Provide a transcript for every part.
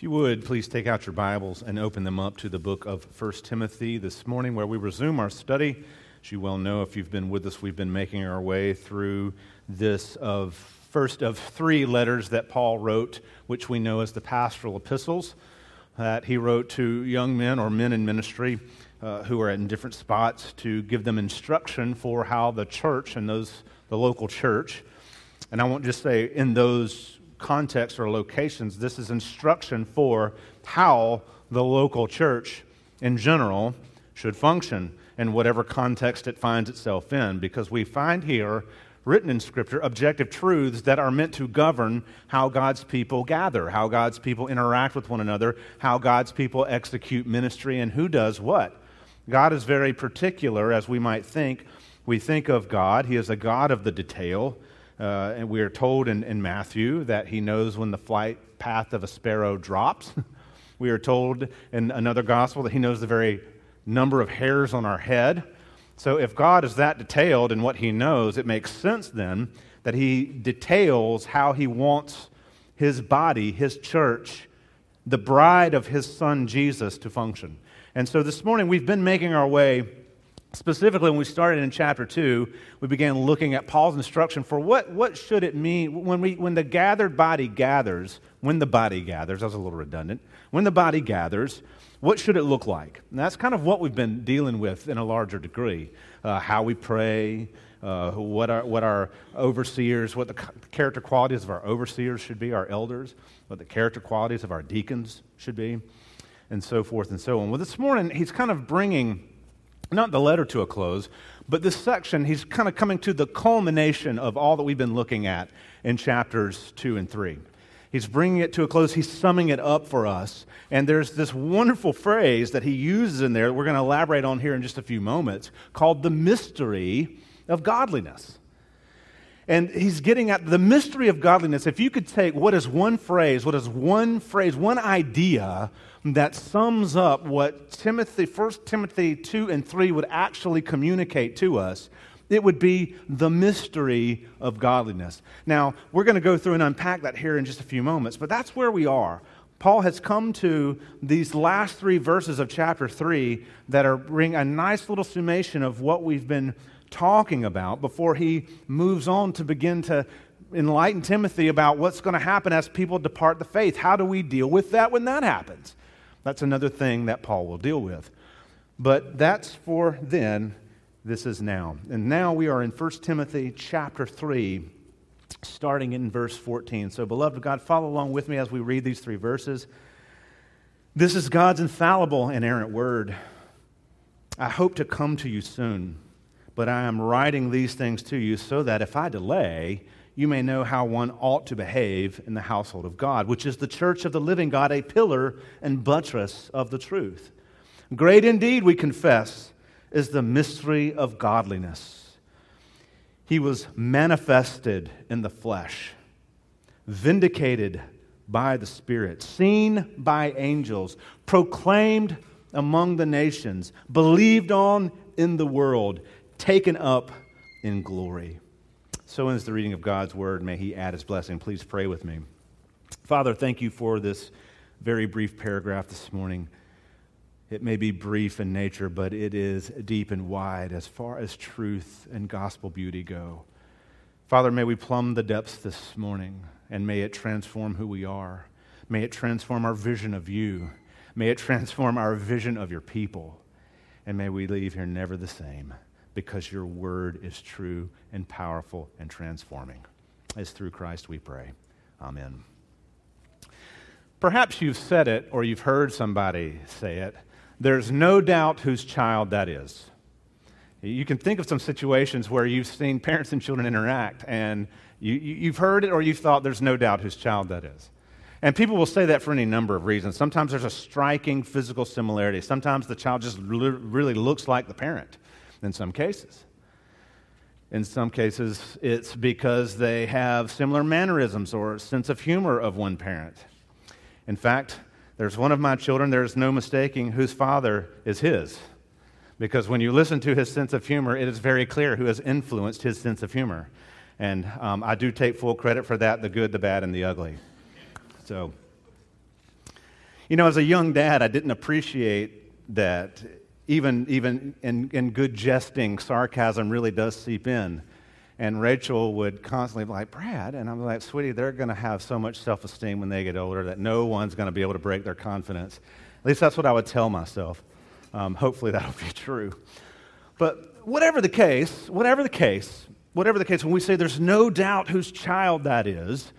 If you would, please take out your Bibles and open them up to the book of 1 Timothy this morning, where we resume our study. As you well know, if you've been with us, we've been making our way through this of first of three letters that Paul wrote, which we know as the pastoral epistles, that he wrote to young men or men in ministry uh, who are in different spots to give them instruction for how the church and those the local church, and I won't just say in those contexts or locations, this is instruction for how the local church in general should function in whatever context it finds itself in, because we find here written in Scripture objective truths that are meant to govern how God's people gather, how God's people interact with one another, how God's people execute ministry, and who does what. God is very particular, as we might think. We think of God, He is a God of the detail. Uh, and we are told in, in Matthew that he knows when the flight path of a sparrow drops. we are told in another gospel that he knows the very number of hairs on our head. So, if God is that detailed in what he knows, it makes sense then that he details how he wants his body, his church, the bride of his son Jesus to function. And so this morning we've been making our way Specifically, when we started in chapter 2, we began looking at Paul's instruction for what, what should it mean when, we, when the gathered body gathers, when the body gathers, that was a little redundant, when the body gathers, what should it look like? And that's kind of what we've been dealing with in a larger degree. Uh, how we pray, uh, what, our, what our overseers, what the character qualities of our overseers should be, our elders, what the character qualities of our deacons should be, and so forth and so on. Well, this morning, he's kind of bringing not the letter to a close, but this section, he's kind of coming to the culmination of all that we've been looking at in chapters 2 and 3. He's bringing it to a close, he's summing it up for us. And there's this wonderful phrase that he uses in there that we're going to elaborate on here in just a few moments called the mystery of godliness. And he's getting at the mystery of godliness. If you could take what is one phrase, what is one phrase, one idea that sums up what Timothy, 1 Timothy 2 and 3 would actually communicate to us, it would be the mystery of godliness. Now, we're going to go through and unpack that here in just a few moments, but that's where we are. Paul has come to these last three verses of chapter 3 that are bring a nice little summation of what we've been talking about before he moves on to begin to enlighten Timothy about what's going to happen as people depart the faith. How do we deal with that when that happens? That's another thing that Paul will deal with. But that's for then. This is now. And now we are in 1 Timothy chapter 3, starting in verse 14. So, beloved God, follow along with me as we read these three verses. This is God's infallible and inerrant word. I hope to come to you soon, but I am writing these things to you so that if I delay, you may know how one ought to behave in the household of God, which is the church of the living God, a pillar and buttress of the truth. Great indeed, we confess, is the mystery of godliness. He was manifested in the flesh, vindicated by the Spirit, seen by angels, proclaimed among the nations, believed on in the world, taken up in glory. So ends the reading of God's word. May He add His blessing. Please pray with me. Father, thank you for this very brief paragraph this morning. It may be brief in nature, but it is deep and wide as far as truth and gospel beauty go. Father, may we plumb the depths this morning, and may it transform who we are. May it transform our vision of you. May it transform our vision of your people. And may we leave here never the same because your word is true and powerful and transforming. As through Christ we pray. Amen. Perhaps you've said it or you've heard somebody say it. There's no doubt whose child that is. You can think of some situations where you've seen parents and children interact, and you, have heard it or you've thought there's no doubt whose child that is. And people will say that for any number of reasons. Sometimes there's a striking physical similarity. Sometimes the child just really looks like the parent in some cases. In some cases, it's because they have similar mannerisms or sense of humor of one parent. In fact, there's one of my children, there's no mistaking whose father is his. Because when you listen to his sense of humor, it is very clear who has influenced his sense of humor. And um, I do take full credit for that the good, the bad, and the ugly. So, You know, as a young dad, I didn't appreciate that even, even in, in good jesting, sarcasm really does seep in. And Rachel would constantly be like, Brad, and I'm like, sweetie, they're going to have so much self esteem when they get older that no one's going to be able to break their confidence. At least that's what I would tell myself. Um, hopefully that'll be true. But whatever the case, whatever the case, whatever the case, when we say there's no doubt whose child that is,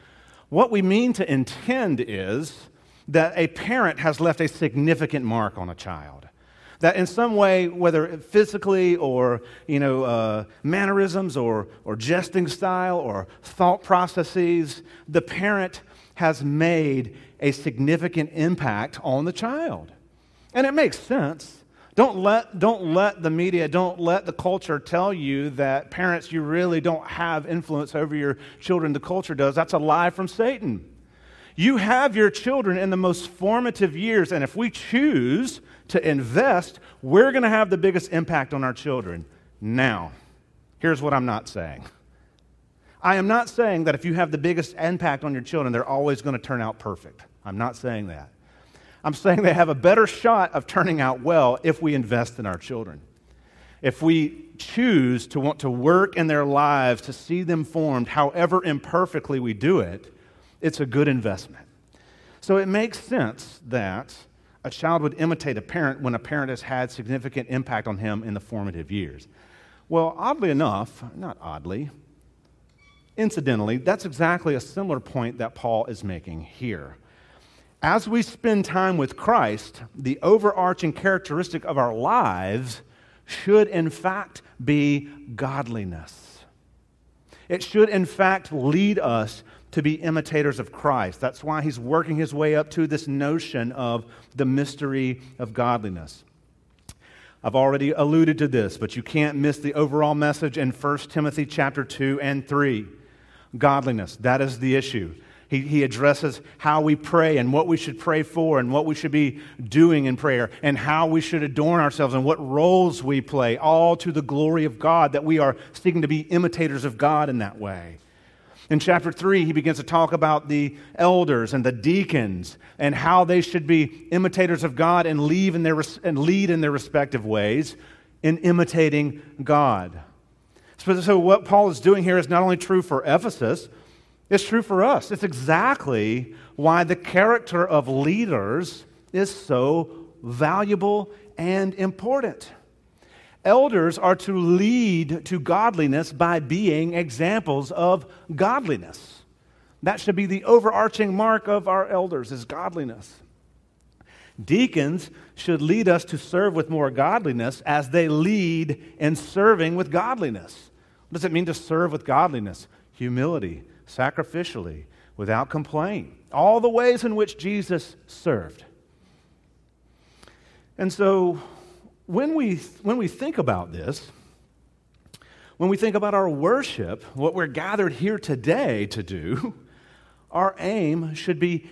what we mean to intend is that a parent has left a significant mark on a child. That in some way, whether physically or you know, uh, mannerisms or, or jesting style or thought processes, the parent has made a significant impact on the child. And it makes sense. Don't let, don't let the media, don't let the culture tell you that parents, you really don't have influence over your children. The culture does. That's a lie from Satan. You have your children in the most formative years, and if we choose to invest, we're going to have the biggest impact on our children. Now, here's what I'm not saying. I am not saying that if you have the biggest impact on your children, they're always going to turn out perfect. I'm not saying that. I'm saying they have a better shot of turning out well if we invest in our children. If we choose to want to work in their lives to see them formed, however imperfectly we do it, it's a good investment. So it makes sense that a child would imitate a parent when a parent has had significant impact on him in the formative years. Well, oddly enough, not oddly, incidentally, that's exactly a similar point that Paul is making here as we spend time with Christ, the overarching characteristic of our lives should, in fact, be godliness. It should, in fact, lead us to be imitators of Christ. That's why he's working his way up to this notion of the mystery of godliness. I've already alluded to this, but you can't miss the overall message in 1 Timothy chapter 2 and 3. Godliness, that is the issue. He, he addresses how we pray and what we should pray for and what we should be doing in prayer and how we should adorn ourselves and what roles we play, all to the glory of God, that we are seeking to be imitators of God in that way. In chapter 3, he begins to talk about the elders and the deacons and how they should be imitators of God and, leave in their, and lead in their respective ways in imitating God. So, so, what Paul is doing here is not only true for Ephesus, it's true for us. It's exactly why the character of leaders is so valuable and important. Elders are to lead to godliness by being examples of godliness. That should be the overarching mark of our elders is godliness. Deacons should lead us to serve with more godliness as they lead in serving with godliness. What does it mean to serve with godliness? Humility, sacrificially, without complaint. All the ways in which Jesus served. And so when we, when we think about this, when we think about our worship, what we're gathered here today to do, our aim should be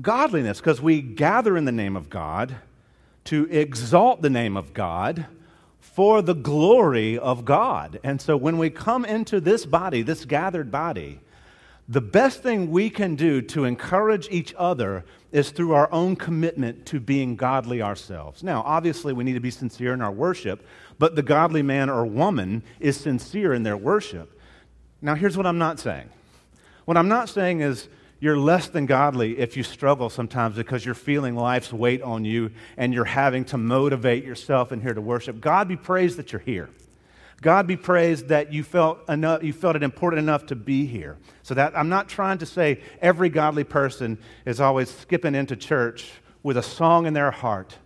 godliness because we gather in the name of God to exalt the name of God for the glory of God. And so when we come into this body, this gathered body, the best thing we can do to encourage each other is through our own commitment to being godly ourselves. Now, obviously, we need to be sincere in our worship, but the godly man or woman is sincere in their worship. Now, here's what I'm not saying. What I'm not saying is you're less than godly if you struggle sometimes because you're feeling life's weight on you and you're having to motivate yourself in here to worship. God be praised that you're here. God be praised that you felt, enough, you felt it important enough to be here. So that I'm not trying to say every godly person is always skipping into church with a song in their heart.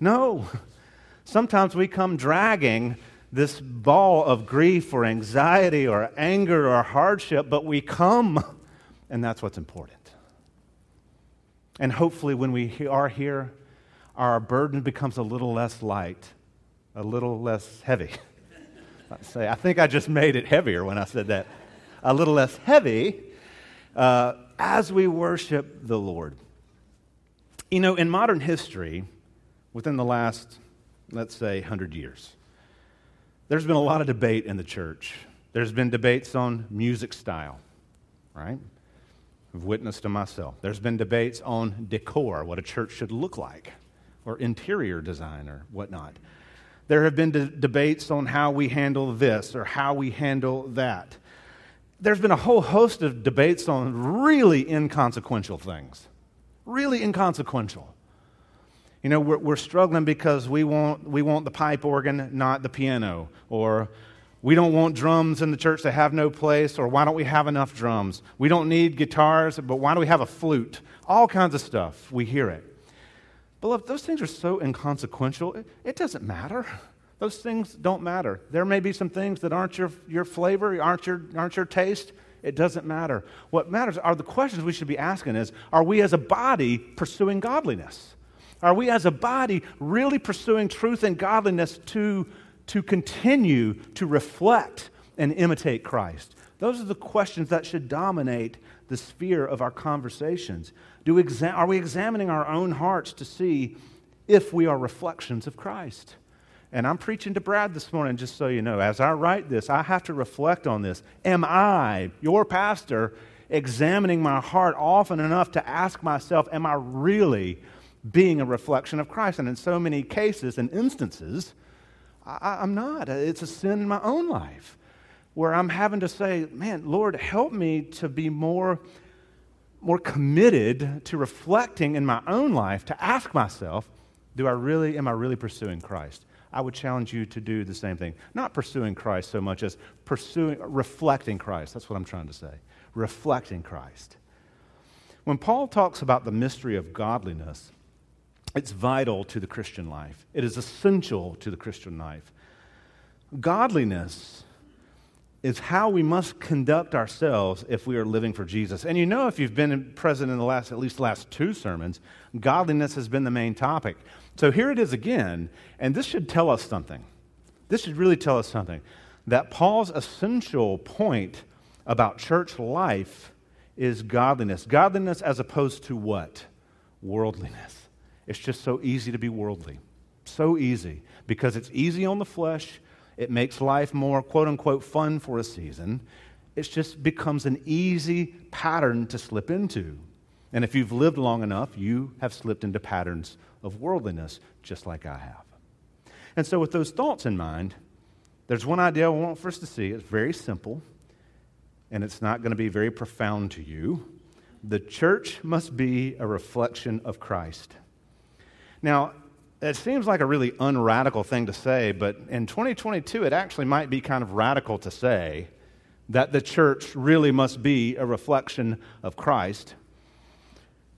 No. Sometimes we come dragging this ball of grief or anxiety or anger or hardship, but we come, and that's what's important. And hopefully, when we are here, our burden becomes a little less light, a little less heavy. Say, I think I just made it heavier when I said that. A little less heavy uh, as we worship the Lord. You know, in modern history, within the last, let's say, 100 years, there's been a lot of debate in the church. There's been debates on music style, right? I've witnessed to myself. There's been debates on decor, what a church should look like, or interior design, or whatnot. There have been de- debates on how we handle this or how we handle that. There's been a whole host of debates on really inconsequential things. Really inconsequential. You know, we're, we're struggling because we want, we want the pipe organ, not the piano. Or we don't want drums in the church, they have no place. Or why don't we have enough drums? We don't need guitars, but why do we have a flute? All kinds of stuff. We hear it. Beloved, those things are so inconsequential, it, it doesn't matter. Those things don't matter. There may be some things that aren't your, your flavor, aren't your, aren't your taste. It doesn't matter. What matters are the questions we should be asking is are we as a body pursuing godliness? Are we as a body really pursuing truth and godliness to, to continue to reflect and imitate Christ? Those are the questions that should dominate the sphere of our conversations. Do we exa- are we examining our own hearts to see if we are reflections of Christ? And I'm preaching to Brad this morning, just so you know. As I write this, I have to reflect on this. Am I, your pastor, examining my heart often enough to ask myself, am I really being a reflection of Christ? And in so many cases and instances, I, am not. It's a sin in my own life where I'm having to say, man, Lord, help me to be more, more committed to reflecting in my own life, to ask myself, do I really, am I really pursuing Christ? I would challenge you to do the same thing. Not pursuing Christ so much as pursuing, reflecting Christ. That's what I'm trying to say. Reflecting Christ. When Paul talks about the mystery of godliness, it's vital to the Christian life. It is essential to the Christian life. Godliness is how we must conduct ourselves if we are living for Jesus. And you know, if you've been present in the last, at least the last two sermons, godliness has been the main topic. So here it is again, and this should tell us something. This should really tell us something. That Paul's essential point about church life is godliness. Godliness as opposed to what? Worldliness. It's just so easy to be worldly. So easy. Because it's easy on the flesh it makes life more, quote unquote, fun for a season. It just becomes an easy pattern to slip into. And if you've lived long enough, you have slipped into patterns of worldliness, just like I have. And so, with those thoughts in mind, there's one idea I want for us to see. It's very simple, and it's not going to be very profound to you. The church must be a reflection of Christ. Now, it seems like a really unradical thing to say, but in 2022, it actually might be kind of radical to say that the church really must be a reflection of Christ.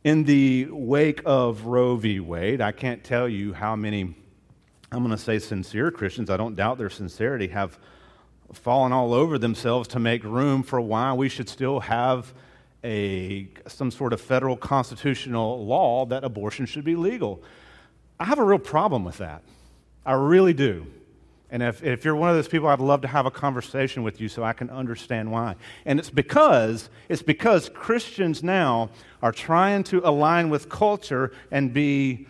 In the wake of Roe v. Wade, I can't tell you how many, I'm going to say sincere Christians, I don't doubt their sincerity, have fallen all over themselves to make room for why we should still have a, some sort of federal constitutional law that abortion should be legal. I have a real problem with that. I really do. And if, if you're one of those people, I'd love to have a conversation with you so I can understand why. And it's because, it's because Christians now are trying to align with culture and be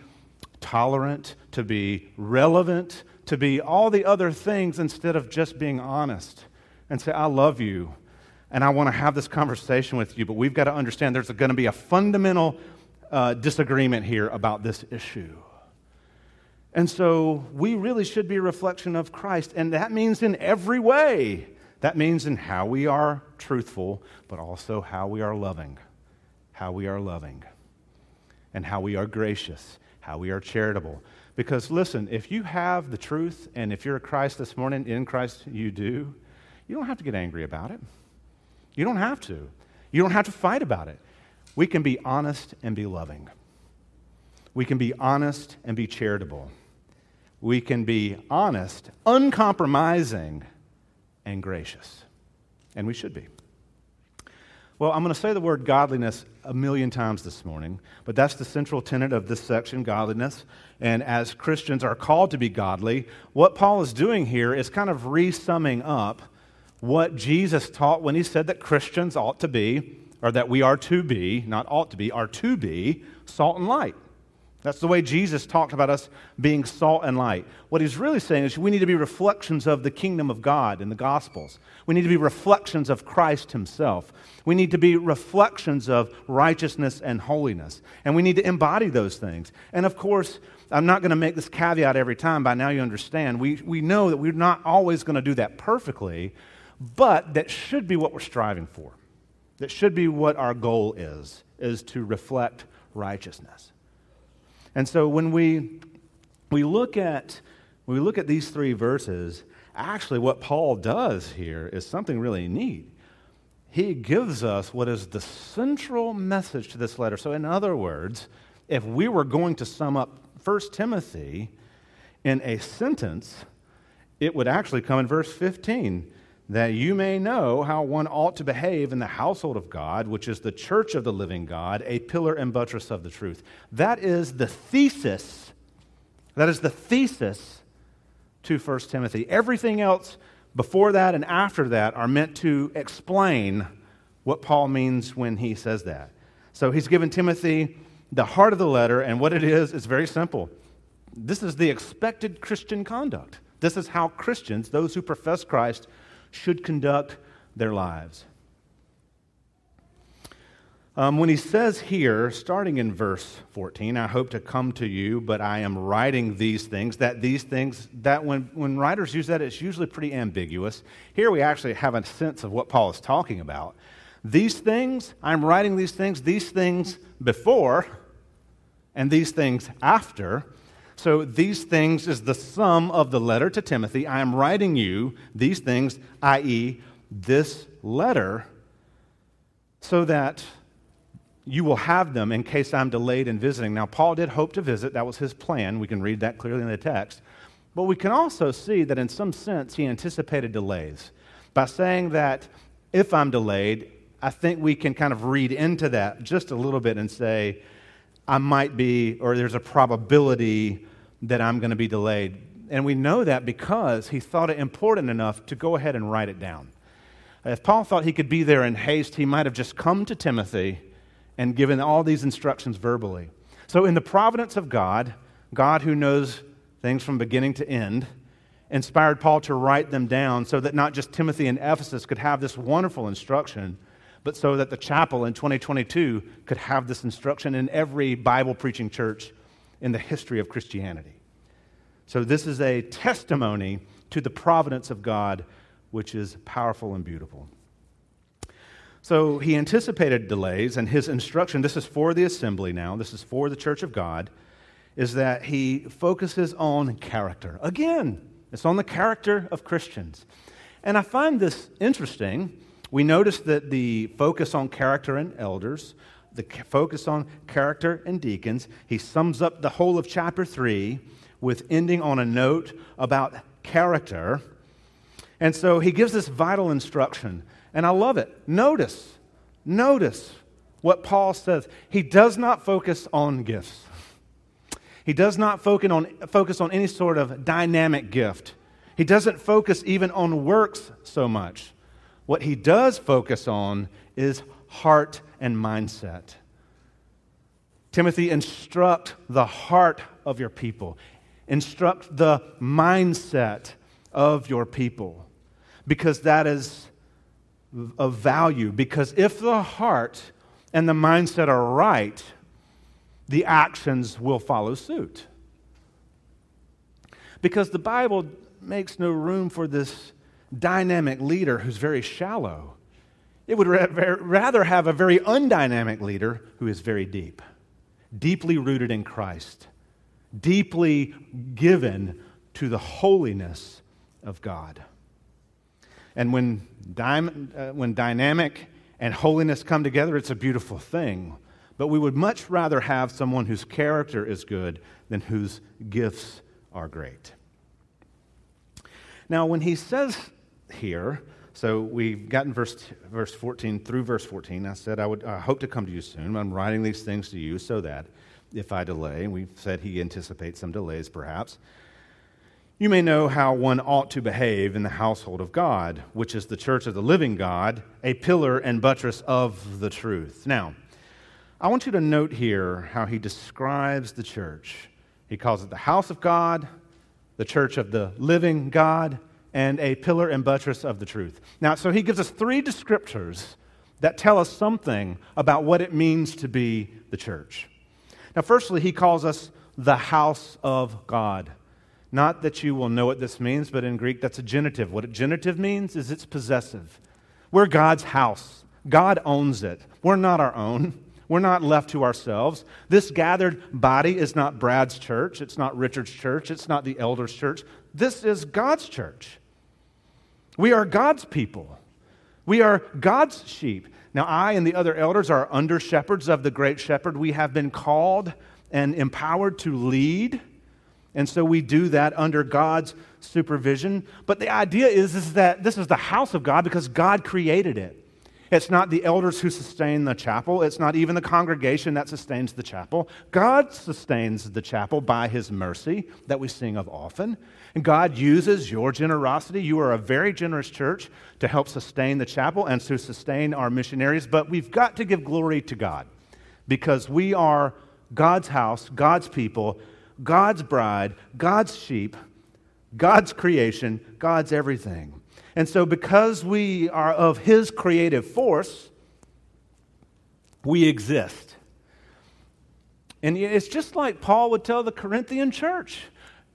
tolerant, to be relevant, to be all the other things instead of just being honest and say, I love you and I want to have this conversation with you, but we've got to understand there's going to be a fundamental uh, disagreement here about this issue. And so we really should be a reflection of Christ. And that means in every way. That means in how we are truthful, but also how we are loving. How we are loving. And how we are gracious. How we are charitable. Because listen, if you have the truth, and if you're a Christ this morning, in Christ you do, you don't have to get angry about it. You don't have to. You don't have to fight about it. We can be honest and be loving. We can be honest and be charitable we can be honest, uncompromising, and gracious. And we should be. Well, I'm going to say the word godliness a million times this morning, but that's the central tenet of this section godliness. And as Christians are called to be godly, what Paul is doing here is kind of re summing up what Jesus taught when he said that Christians ought to be, or that we are to be, not ought to be, are to be, salt and light. That's the way Jesus talked about us being salt and light. What he's really saying is we need to be reflections of the kingdom of God in the Gospels. We need to be reflections of Christ himself. We need to be reflections of righteousness and holiness. And we need to embody those things. And of course, I'm not going to make this caveat every time. By now, you understand. We, we know that we're not always going to do that perfectly, but that should be what we're striving for. That should be what our goal is, is to reflect righteousness. And so when we, we, look at, when we look at these three verses, actually what Paul does here is something really neat. He gives us what is the central message to this letter. So, in other words, if we were going to sum up 1 Timothy in a sentence, it would actually come in verse 15 that you may know how one ought to behave in the household of God, which is the church of the living God, a pillar and buttress of the truth. That is the thesis. That is the thesis to 1 Timothy. Everything else before that and after that are meant to explain what Paul means when he says that. So he's given Timothy the heart of the letter, and what it is is very simple. This is the expected Christian conduct. This is how Christians, those who profess Christ, should conduct their lives. Um, when he says here, starting in verse 14, I hope to come to you, but I am writing these things, that these things, that when, when writers use that, it's usually pretty ambiguous. Here we actually have a sense of what Paul is talking about. These things, I'm writing these things, these things before, and these things after. So these things is the sum of the letter to Timothy. I am writing you these things, i.e., this letter, so that you will have them in case I'm delayed in visiting. Now, Paul did hope to visit, that was his plan. We can read that clearly in the text. But we can also see that in some sense he anticipated delays. By saying that if I'm delayed, I think we can kind of read into that just a little bit and say, I might be, or there's a probability that I'm going to be delayed. And we know that because he thought it important enough to go ahead and write it down. If Paul thought he could be there in haste, he might have just come to Timothy and given all these instructions verbally. So, in the providence of God, God who knows things from beginning to end, inspired Paul to write them down so that not just Timothy and Ephesus could have this wonderful instruction, but so that the chapel in 2022 could have this instruction in every Bible preaching church in the history of Christianity. So, this is a testimony to the providence of God, which is powerful and beautiful. So, he anticipated delays, and his instruction this is for the assembly now, this is for the church of God, is that he focuses on character. Again, it's on the character of Christians. And I find this interesting we notice that the focus on character and elders, the focus on character and deacons, he sums up the whole of chapter 3 with ending on a note about character. And so he gives this vital instruction, and I love it. Notice, notice what Paul says. He does not focus on gifts. He does not focus on, focus on any sort of dynamic gift. He doesn't focus even on works so much. What he does focus on is heart and mindset. Timothy, instruct the heart of your people, instruct the mindset of your people, because that is of value. Because if the heart and the mindset are right, the actions will follow suit. Because the Bible makes no room for this dynamic leader who's very shallow. It would rather have a very undynamic leader who is very deep, deeply rooted in Christ, deeply given to the holiness of God. And when, dy- uh, when dynamic and holiness come together, it's a beautiful thing. But we would much rather have someone whose character is good than whose gifts are great. Now, when he says here. So we've gotten verse, verse 14 through verse 14. I said, I would I hope to come to you soon. I'm writing these things to you so that if I delay, and we've said he anticipates some delays perhaps, you may know how one ought to behave in the household of God, which is the church of the living God, a pillar and buttress of the truth. Now, I want you to note here how he describes the church. He calls it the house of God, the church of the living God, and a pillar and buttress of the truth. Now, so he gives us three descriptors that tell us something about what it means to be the church. Now, firstly, he calls us the house of God. Not that you will know what this means, but in Greek, that's a genitive. What a genitive means is it's possessive. We're God's house, God owns it. We're not our own. We're not left to ourselves. This gathered body is not Brad's church. It's not Richard's church. It's not the elders' church. This is God's church. We are God's people. We are God's sheep. Now, I and the other elders are under shepherds of the great shepherd. We have been called and empowered to lead. And so we do that under God's supervision. But the idea is, is that this is the house of God because God created it. It's not the elders who sustain the chapel. It's not even the congregation that sustains the chapel. God sustains the chapel by his mercy that we sing of often. And God uses your generosity. You are a very generous church to help sustain the chapel and to sustain our missionaries. But we've got to give glory to God because we are God's house, God's people, God's bride, God's sheep, God's creation, God's everything. And so, because we are of His creative force, we exist. And it's just like Paul would tell the Corinthian church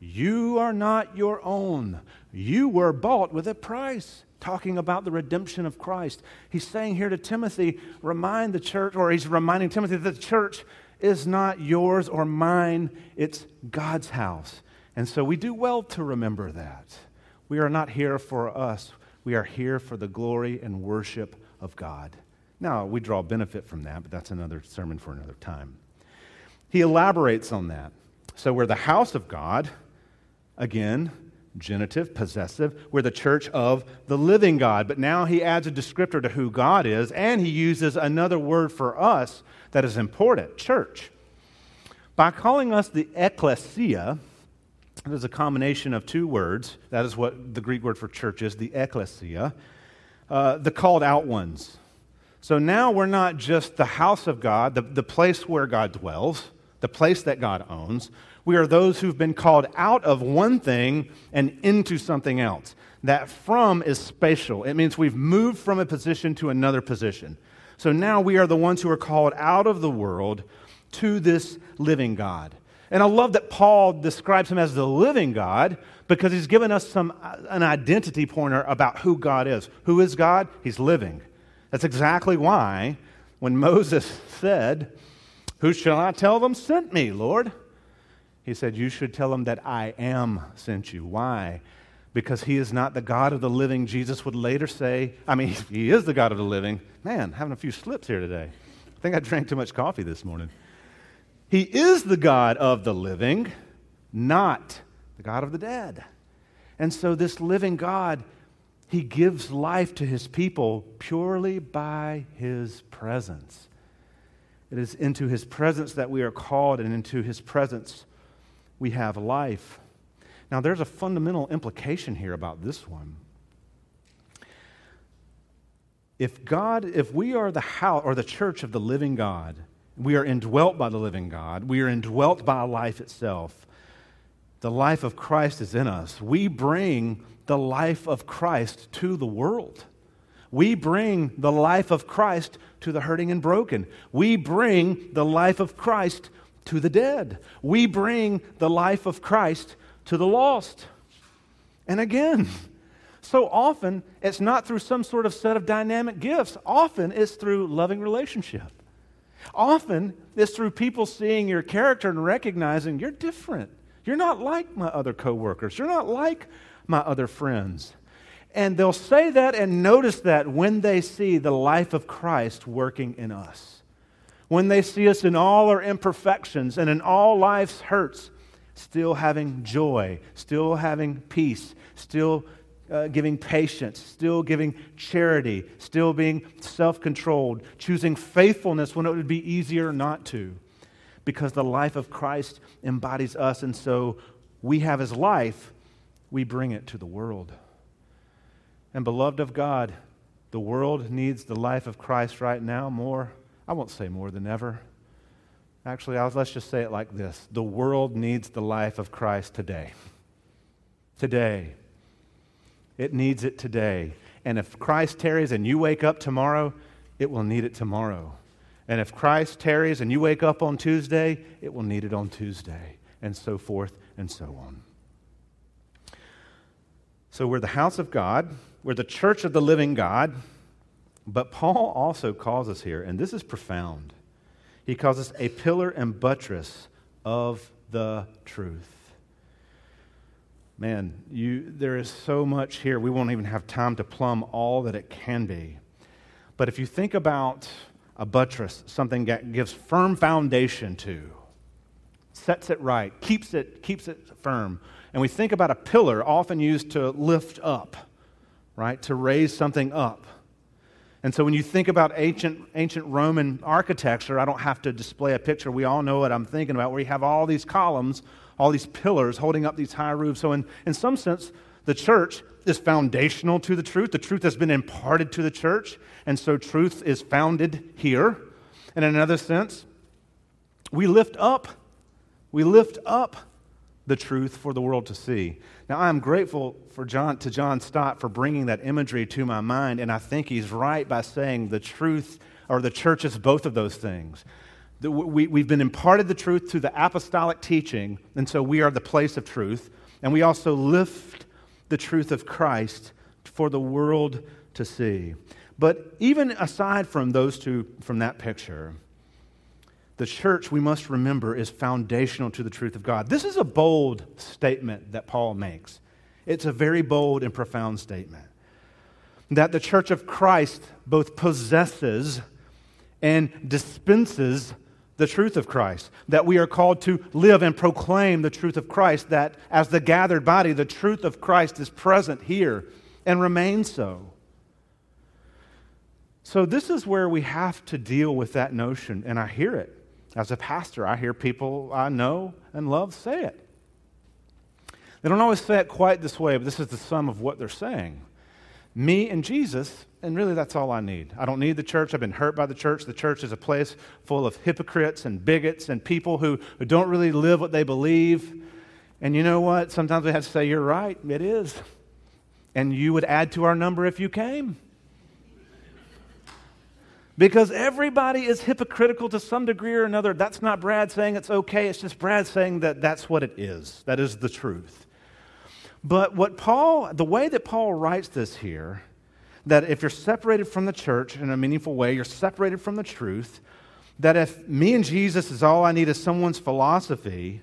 you are not your own. You were bought with a price. Talking about the redemption of Christ. He's saying here to Timothy, remind the church, or he's reminding Timothy that the church is not yours or mine, it's God's house. And so we do well to remember that. We are not here for us, we are here for the glory and worship of God. Now, we draw benefit from that, but that's another sermon for another time. He elaborates on that. So we're the house of God, again, genitive, possessive. We're the church of the living God. But now he adds a descriptor to who God is, and he uses another word for us that is important church. By calling us the ecclesia, there's a combination of two words. That is what the Greek word for church is, the ecclesia, uh, the called out ones. So now we're not just the house of God, the, the place where God dwells, the place that God owns. We are those who've been called out of one thing and into something else. That from is spatial, it means we've moved from a position to another position. So now we are the ones who are called out of the world to this living God. And I love that Paul describes him as the living God because he's given us some, uh, an identity pointer about who God is. Who is God? He's living. That's exactly why when Moses said, Who shall I tell them sent me, Lord? He said, You should tell him that I am sent you. Why? Because he is not the God of the living. Jesus would later say, I mean, he is the God of the living. Man, having a few slips here today. I think I drank too much coffee this morning. He is the God of the living, not the God of the dead. And so, this living God, he gives life to his people purely by his presence. It is into his presence that we are called, and into his presence we have life. Now, there's a fundamental implication here about this one. If God, if we are the house or the church of the living God, we are indwelt by the living God. We are indwelt by life itself. The life of Christ is in us. We bring the life of Christ to the world. We bring the life of Christ to the hurting and broken. We bring the life of Christ to the dead. We bring the life of Christ to the lost. And again, so often it's not through some sort of set of dynamic gifts, often it's through loving relationship. Often it's through people seeing your character and recognizing you're different. You're not like my other coworkers. You're not like my other friends. And they'll say that and notice that when they see the life of Christ working in us. When they see us in all our imperfections and in all life's hurts, still having joy, still having peace, still uh, giving patience, still giving charity, still being self controlled, choosing faithfulness when it would be easier not to, because the life of Christ embodies us, and so we have his life, we bring it to the world. And, beloved of God, the world needs the life of Christ right now more, I won't say more than ever. Actually, let's just say it like this the world needs the life of Christ today. Today. It needs it today. And if Christ tarries and you wake up tomorrow, it will need it tomorrow. And if Christ tarries and you wake up on Tuesday, it will need it on Tuesday, and so forth and so on. So we're the house of God, we're the church of the living God, but Paul also calls us here, and this is profound. He calls us a pillar and buttress of the truth. Man, you, there is so much here. We won't even have time to plumb all that it can be. But if you think about a buttress, something that gives firm foundation to, sets it right, keeps it, keeps it firm. And we think about a pillar, often used to lift up, right? To raise something up. And so when you think about ancient, ancient Roman architecture, I don't have to display a picture. We all know what I'm thinking about, where you have all these columns, all these pillars holding up these high roofs. So, in, in some sense, the church is foundational to the truth. The truth has been imparted to the church, and so truth is founded here. And in another sense, we lift up, we lift up the truth for the world to see. Now, I'm grateful for John, to John Stott for bringing that imagery to my mind, and I think he's right by saying the truth or the church is both of those things. We, we've been imparted the truth through the apostolic teaching, and so we are the place of truth, and we also lift the truth of Christ for the world to see. But even aside from those two, from that picture, the church, we must remember, is foundational to the truth of God. This is a bold statement that Paul makes. It's a very bold and profound statement. That the church of Christ both possesses and dispenses the truth of Christ. That we are called to live and proclaim the truth of Christ. That as the gathered body, the truth of Christ is present here and remains so. So, this is where we have to deal with that notion, and I hear it. As a pastor, I hear people I know and love say it. They don't always say it quite this way, but this is the sum of what they're saying. Me and Jesus, and really that's all I need. I don't need the church. I've been hurt by the church. The church is a place full of hypocrites and bigots and people who, who don't really live what they believe. And you know what? Sometimes we have to say, You're right, it is. And you would add to our number if you came. Because everybody is hypocritical to some degree or another. That's not Brad saying it's okay. It's just Brad saying that that's what it is. That is the truth. But what Paul, the way that Paul writes this here, that if you're separated from the church in a meaningful way, you're separated from the truth, that if me and Jesus is all I need is someone's philosophy,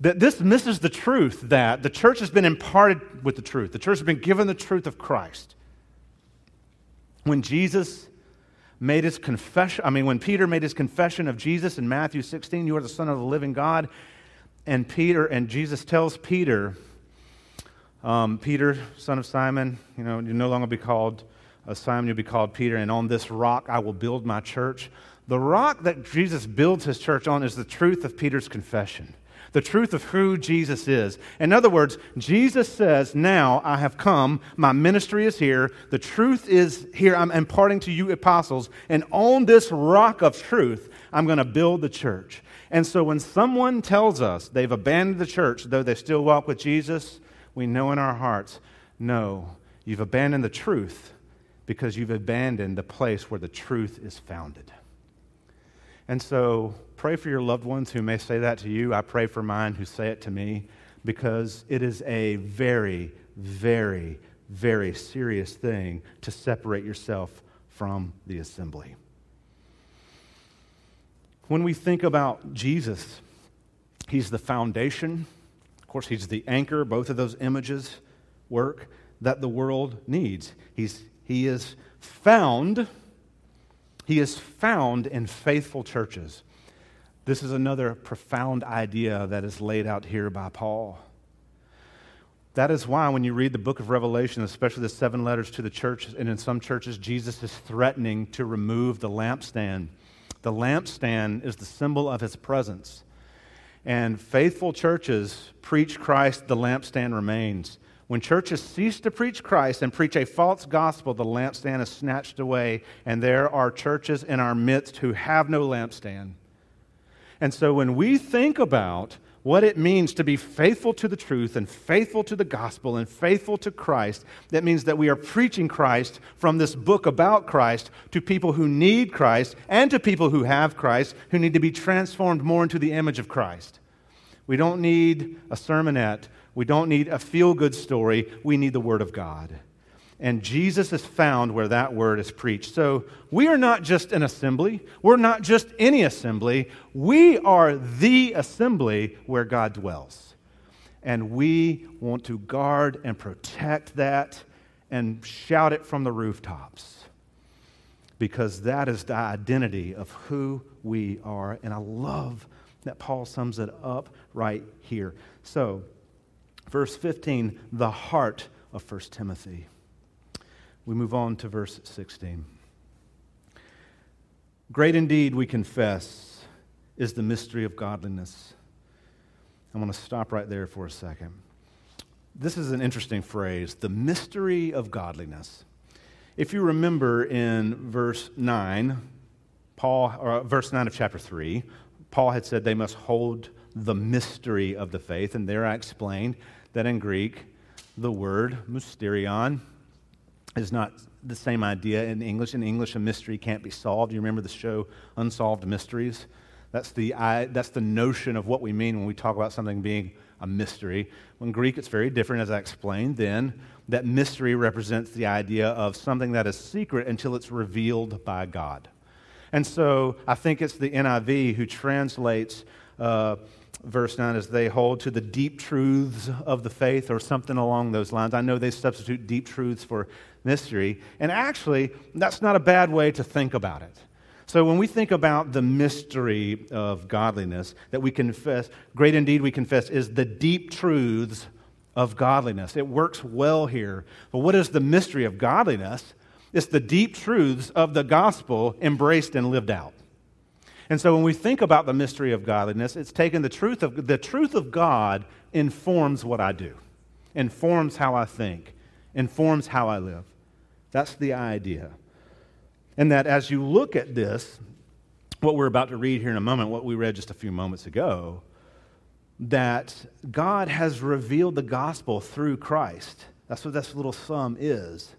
that this misses the truth that the church has been imparted with the truth. The church has been given the truth of Christ. When Jesus made his confession, I mean, when Peter made his confession of Jesus in Matthew 16, you are the Son of the living God, and Peter, and Jesus tells Peter, um, Peter, son of Simon, you know, you no longer be called uh, Simon, you'll be called Peter, and on this rock I will build my church. The rock that Jesus builds his church on is the truth of Peter's confession the truth of who Jesus is. In other words, Jesus says, Now I have come, my ministry is here, the truth is here, I'm imparting to you apostles, and on this rock of truth, I'm going to build the church. And so when someone tells us they've abandoned the church, though they still walk with Jesus, we know in our hearts, no, you've abandoned the truth because you've abandoned the place where the truth is founded. And so pray for your loved ones who may say that to you. I pray for mine who say it to me because it is a very, very, very serious thing to separate yourself from the assembly. When we think about Jesus, he's the foundation. Of course, he's the anchor. Both of those images work that the world needs. He's, he is found he is found in faithful churches. This is another profound idea that is laid out here by Paul. That is why, when you read the book of Revelation, especially the seven letters to the churches, and in some churches, Jesus is threatening to remove the lampstand. The lampstand is the symbol of his presence. And faithful churches preach Christ, the lampstand remains. When churches cease to preach Christ and preach a false gospel, the lampstand is snatched away, and there are churches in our midst who have no lampstand. And so when we think about what it means to be faithful to the truth and faithful to the gospel and faithful to Christ, that means that we are preaching Christ from this book about Christ to people who need Christ and to people who have Christ who need to be transformed more into the image of Christ. We don't need a sermonette. We don't need a feel good story. We need the Word of God. And Jesus is found where that word is preached. So we are not just an assembly. We're not just any assembly. We are the assembly where God dwells. And we want to guard and protect that and shout it from the rooftops because that is the identity of who we are. And I love that Paul sums it up right here. So, verse 15, the heart of 1 Timothy. We move on to verse 16. Great indeed, we confess, is the mystery of godliness. I'm going to stop right there for a second. This is an interesting phrase the mystery of godliness. If you remember in verse 9, Paul, or uh, verse 9 of chapter 3, Paul had said they must hold the mystery of the faith, and there I explained that in Greek, the word mysterion is not the same idea in English. In English, a mystery can't be solved. You remember the show Unsolved Mysteries? That's the, I, that's the notion of what we mean when we talk about something being a mystery. In Greek, it's very different, as I explained then. That mystery represents the idea of something that is secret until it's revealed by God. And so I think it's the NIV who translates uh, verse 9 as they hold to the deep truths of the faith or something along those lines. I know they substitute deep truths for mystery. And actually, that's not a bad way to think about it. So when we think about the mystery of godliness that we confess, great indeed we confess, is the deep truths of godliness. It works well here. But what is the mystery of godliness? It's the deep truths of the gospel embraced and lived out. And so when we think about the mystery of godliness, it's taken the truth of the truth of God informs what I do, informs how I think, informs how I live. That's the idea. And that as you look at this, what we're about to read here in a moment, what we read just a few moments ago, that God has revealed the gospel through Christ. That's what this little sum is.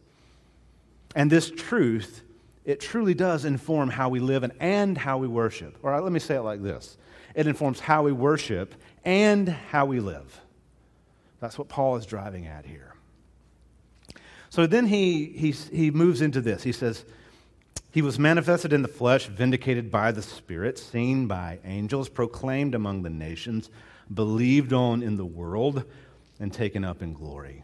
And this truth, it truly does inform how we live and, and how we worship. Right, let me say it like this it informs how we worship and how we live. That's what Paul is driving at here. So then he, he, he moves into this. He says, He was manifested in the flesh, vindicated by the Spirit, seen by angels, proclaimed among the nations, believed on in the world, and taken up in glory.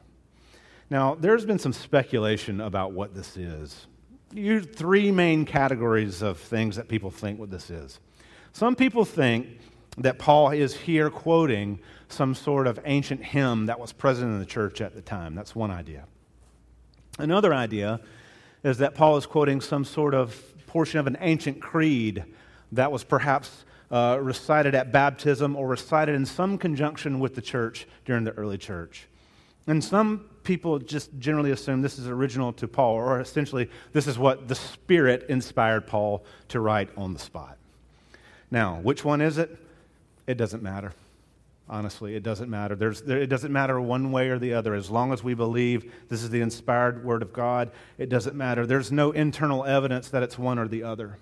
Now, there's been some speculation about what this is. You, three main categories of things that people think what this is. Some people think that Paul is here quoting some sort of ancient hymn that was present in the church at the time. That's one idea. Another idea is that Paul is quoting some sort of portion of an ancient creed that was perhaps uh, recited at baptism or recited in some conjunction with the church during the early church. And some people just generally assume this is original to Paul, or essentially, this is what the Spirit inspired Paul to write on the spot. Now, which one is it? It doesn't matter. Honestly, it doesn't matter. There, it doesn't matter one way or the other. As long as we believe this is the inspired Word of God, it doesn't matter. There's no internal evidence that it's one or the other.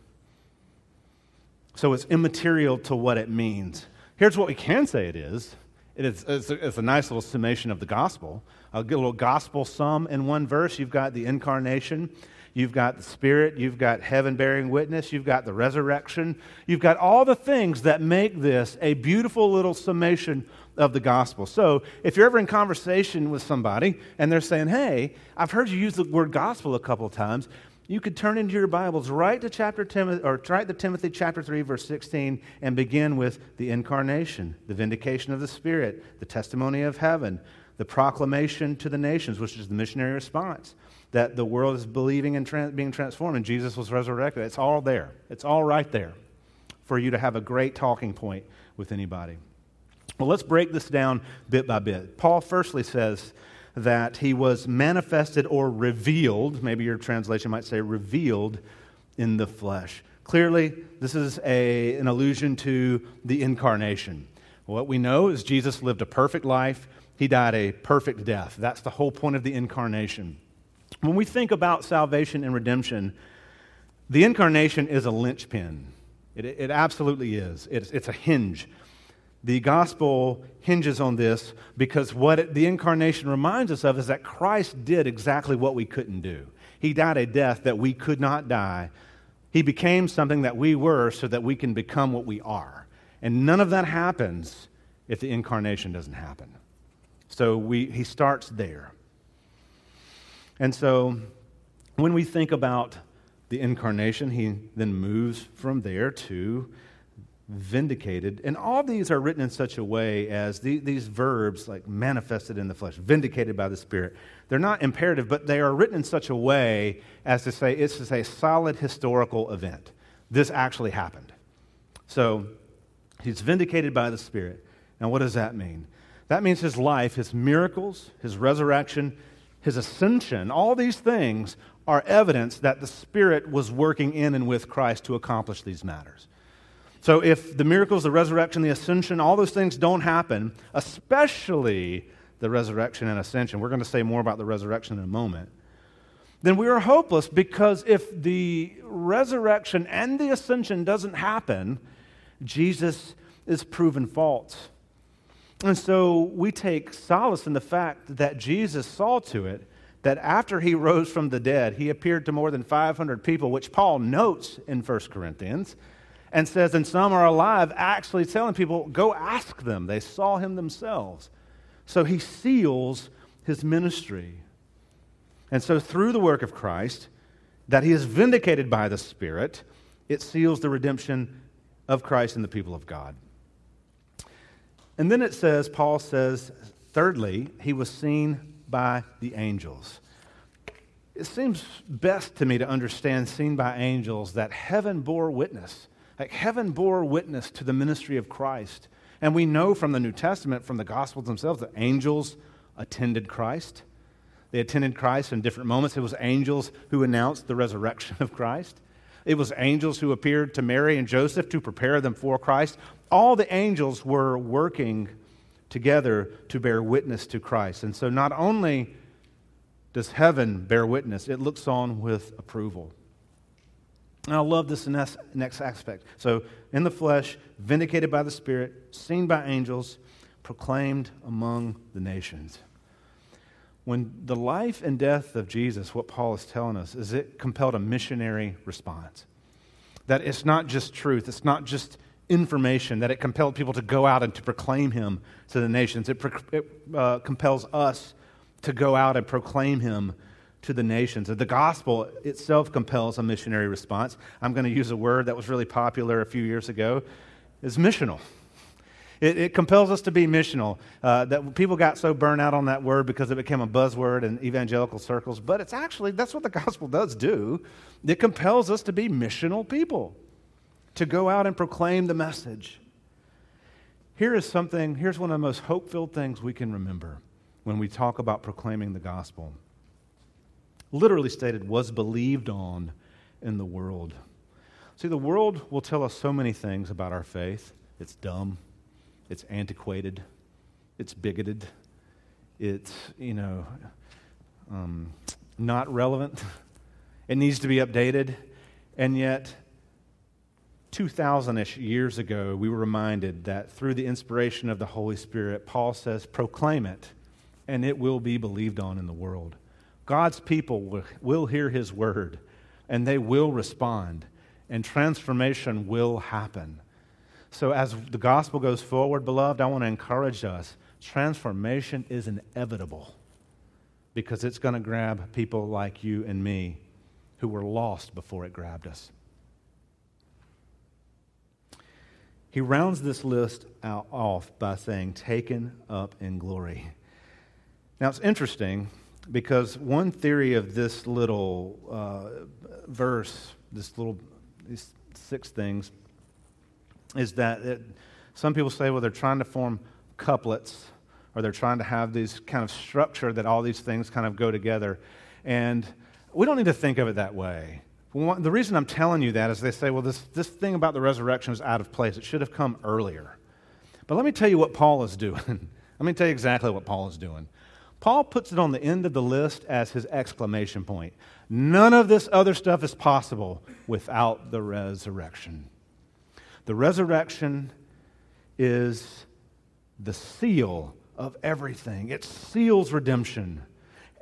So it's immaterial to what it means. Here's what we can say it is it is it's, a, it's a nice little summation of the gospel. A little gospel sum in one verse. You've got the incarnation, You've got the Spirit, you've got heaven bearing witness, you've got the resurrection, you've got all the things that make this a beautiful little summation of the gospel. So, if you're ever in conversation with somebody and they're saying, Hey, I've heard you use the word gospel a couple times, you could turn into your Bibles right to chapter Timothy, or right to Timothy chapter 3, verse 16, and begin with the incarnation, the vindication of the Spirit, the testimony of heaven, the proclamation to the nations, which is the missionary response that the world is believing and being transformed and Jesus was resurrected. It's all there. It's all right there for you to have a great talking point with anybody. Well, let's break this down bit by bit. Paul firstly says that he was manifested or revealed, maybe your translation might say revealed in the flesh. Clearly, this is a, an allusion to the incarnation. What we know is Jesus lived a perfect life, he died a perfect death. That's the whole point of the incarnation. When we think about salvation and redemption, the incarnation is a linchpin. It, it absolutely is. It's, it's a hinge. The gospel hinges on this because what the incarnation reminds us of is that Christ did exactly what we couldn't do. He died a death that we could not die. He became something that we were so that we can become what we are. And none of that happens if the incarnation doesn't happen. So we, he starts there. And so when we think about the incarnation, he then moves from there to vindicated. And all these are written in such a way as the, these verbs, like manifested in the flesh, vindicated by the Spirit. They're not imperative, but they are written in such a way as to say it's a solid historical event. This actually happened. So he's vindicated by the Spirit. Now, what does that mean? That means his life, his miracles, his resurrection, his ascension, all these things are evidence that the Spirit was working in and with Christ to accomplish these matters. So, if the miracles, the resurrection, the ascension, all those things don't happen, especially the resurrection and ascension, we're going to say more about the resurrection in a moment, then we are hopeless because if the resurrection and the ascension doesn't happen, Jesus is proven false. And so we take solace in the fact that Jesus saw to it that after he rose from the dead, he appeared to more than 500 people, which Paul notes in 1 Corinthians, and says, and some are alive, actually telling people, go ask them. They saw him themselves. So he seals his ministry. And so through the work of Christ, that he is vindicated by the Spirit, it seals the redemption of Christ and the people of God. And then it says, Paul says, thirdly, he was seen by the angels. It seems best to me to understand seen by angels that heaven bore witness. Like heaven bore witness to the ministry of Christ. And we know from the New Testament, from the Gospels themselves, that angels attended Christ. They attended Christ in different moments. It was angels who announced the resurrection of Christ. It was angels who appeared to Mary and Joseph to prepare them for Christ all the angels were working together to bear witness to Christ. And so not only does heaven bear witness, it looks on with approval. And I love this next aspect. So, in the flesh, vindicated by the Spirit, seen by angels, proclaimed among the nations. When the life and death of Jesus, what Paul is telling us, is it compelled a missionary response. That it's not just truth, it's not just information, that it compelled people to go out and to proclaim him to the nations. It, it uh, compels us to go out and proclaim him to the nations. The gospel itself compels a missionary response. I'm going to use a word that was really popular a few years ago, is missional. It, it compels us to be missional. Uh, that people got so burned out on that word because it became a buzzword in evangelical circles, but it's actually that's what the gospel does do. It compels us to be missional people to go out and proclaim the message. Here is something, here's one of the most hope filled things we can remember when we talk about proclaiming the gospel. Literally stated, was believed on in the world. See, the world will tell us so many things about our faith. It's dumb, it's antiquated, it's bigoted, it's, you know, um, not relevant, it needs to be updated. And yet, 2,000 ish years ago, we were reminded that through the inspiration of the Holy Spirit, Paul says, proclaim it, and it will be believed on in the world. God's people will, hear his word, and they will respond, and transformation will happen. So, as the gospel goes forward, beloved, I want to encourage us transformation is inevitable because it's going to grab people like you and me who were lost before it grabbed us. He rounds this list out, off by saying, taken up in glory. Now, it's interesting because one theory of this little uh, verse, this little, these six things, is that it, some people say, well, they're trying to form couplets or they're trying to have this kind of structure that all these things kind of go together. And we don't need to think of it that way The reason I'm telling you that is they say, well, this, this thing about the resurrection is out of place. It should have come earlier. But let me tell you what Paul is doing. let me tell you exactly what Paul is doing. Paul puts it on the end of the list as his exclamation point. None of this other stuff is possible without the resurrection. The resurrection is the seal of everything, it seals redemption.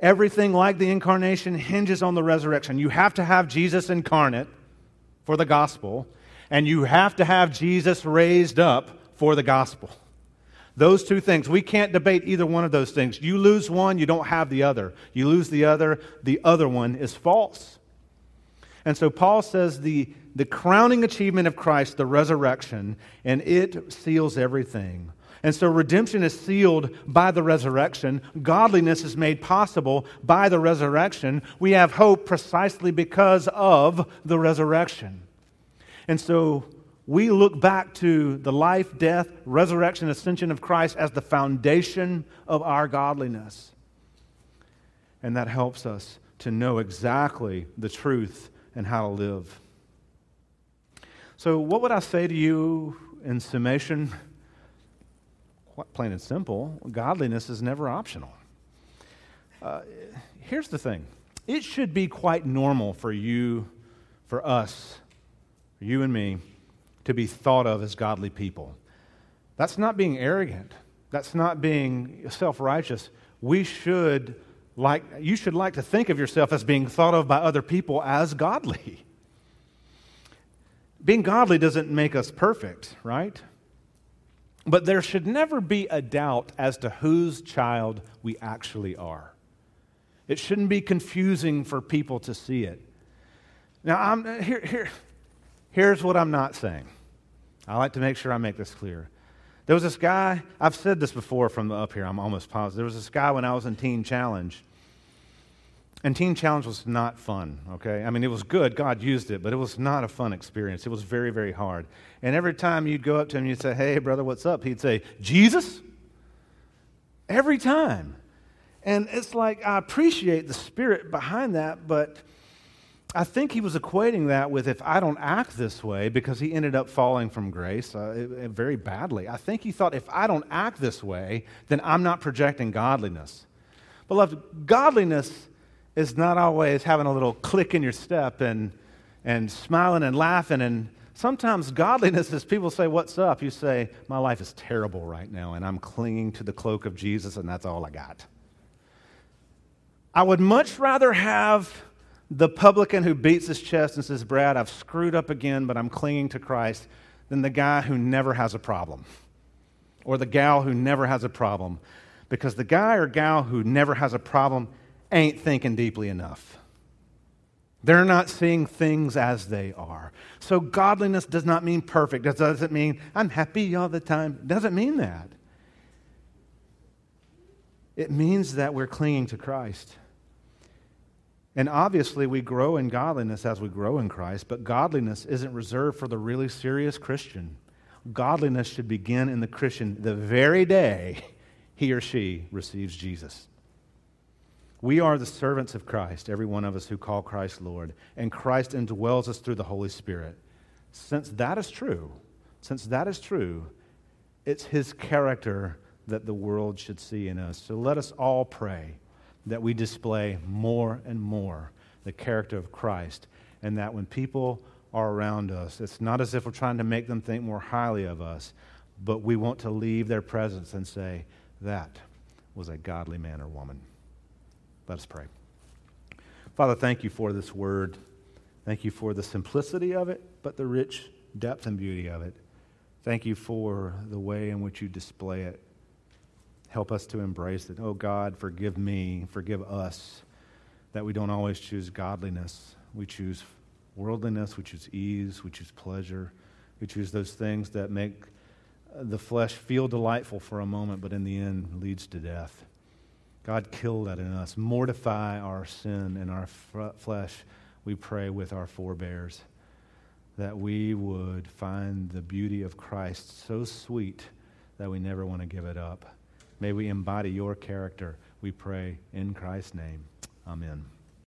Everything like the incarnation hinges on the resurrection. You have to have Jesus incarnate for the gospel, and you have to have Jesus raised up for the gospel. Those two things. We can't debate either one of those things. You lose one, you don't have the other. You lose the other, the other one is false. And so Paul says the, the crowning achievement of Christ, the resurrection, and it seals everything. And so redemption is sealed by the resurrection. Godliness is made possible by the resurrection. We have hope precisely because of the resurrection. And so we look back to the life, death, resurrection, ascension of Christ as the foundation of our godliness. And that helps us to know exactly the truth and how to live. So, what would I say to you in summation? Quite plain and simple, godliness is never optional. Uh, here's the thing it should be quite normal for you, for us, for you and me, to be thought of as godly people. That's not being arrogant, that's not being self righteous. We should like, you should like to think of yourself as being thought of by other people as godly. Being godly doesn't make us perfect, right? But there should never be a doubt as to whose child we actually are. It shouldn't be confusing for people to see it. Now, I'm, here, here, here's what I'm not saying. I like to make sure I make this clear. There was this guy, I've said this before from up here, I'm almost positive. There was this guy when I was in Teen Challenge and Teen Challenge was not fun, okay? I mean, it was good. God used it, but it was not a fun experience. It was very, very hard. And every time you'd go up to him you'd say, Hey, brother, what's up? He'd say, Jesus? Every time. And it's like, I appreciate the spirit behind that, but I think he was equating that with if I don't act this way, because he ended up falling from grace uh, very badly. I think he thought if I don't act this way, then I'm not projecting godliness. Beloved, godliness is not always having a little click in your step and, and smiling and laughing. And sometimes godliness is people say, What's up? You say, My life is terrible right now, and I'm clinging to the cloak of Jesus, and that's all I got. I would much rather have the publican who beats his chest and says, Brad, I've screwed up again, but I'm clinging to Christ, than the guy who never has a problem or the gal who never has a problem. Because the guy or gal who never has a problem ain't thinking deeply enough. They're not seeing things as they are. So, godliness does not mean perfect. It doesn't mean I'm happy all the time. It doesn't mean that. It means that we're clinging to Christ. And obviously, we grow in godliness as we grow in Christ, but godliness isn't reserved for the really serious Christian. Godliness should begin in the Christian the very day he or she receives Jesus. We are the servants of Christ, every one of us who call Christ Lord, and Christ indwells us through the Holy Spirit. Since that is true, since that is true, it's his character that the world should see in us. So let us all pray that we display more and more the character of Christ, and that when people are around us, it's not as if we're trying to make them think more highly of us, but we want to leave their presence and say, That was a godly man or woman. Let us pray. Father, thank you for this word. Thank you for the simplicity of it, but the rich depth and beauty of it. Thank you for the way in which you display it. Help us to embrace it. Oh God, forgive me, forgive us that we don't always choose godliness. We choose worldliness, we choose ease, we choose pleasure, we choose those things that make the flesh feel delightful for a moment, but in the end leads to death. God, kill that in us. Mortify our sin and our f- flesh, we pray, with our forebears, that we would find the beauty of Christ so sweet that we never want to give it up. May we embody your character, we pray, in Christ's name. Amen.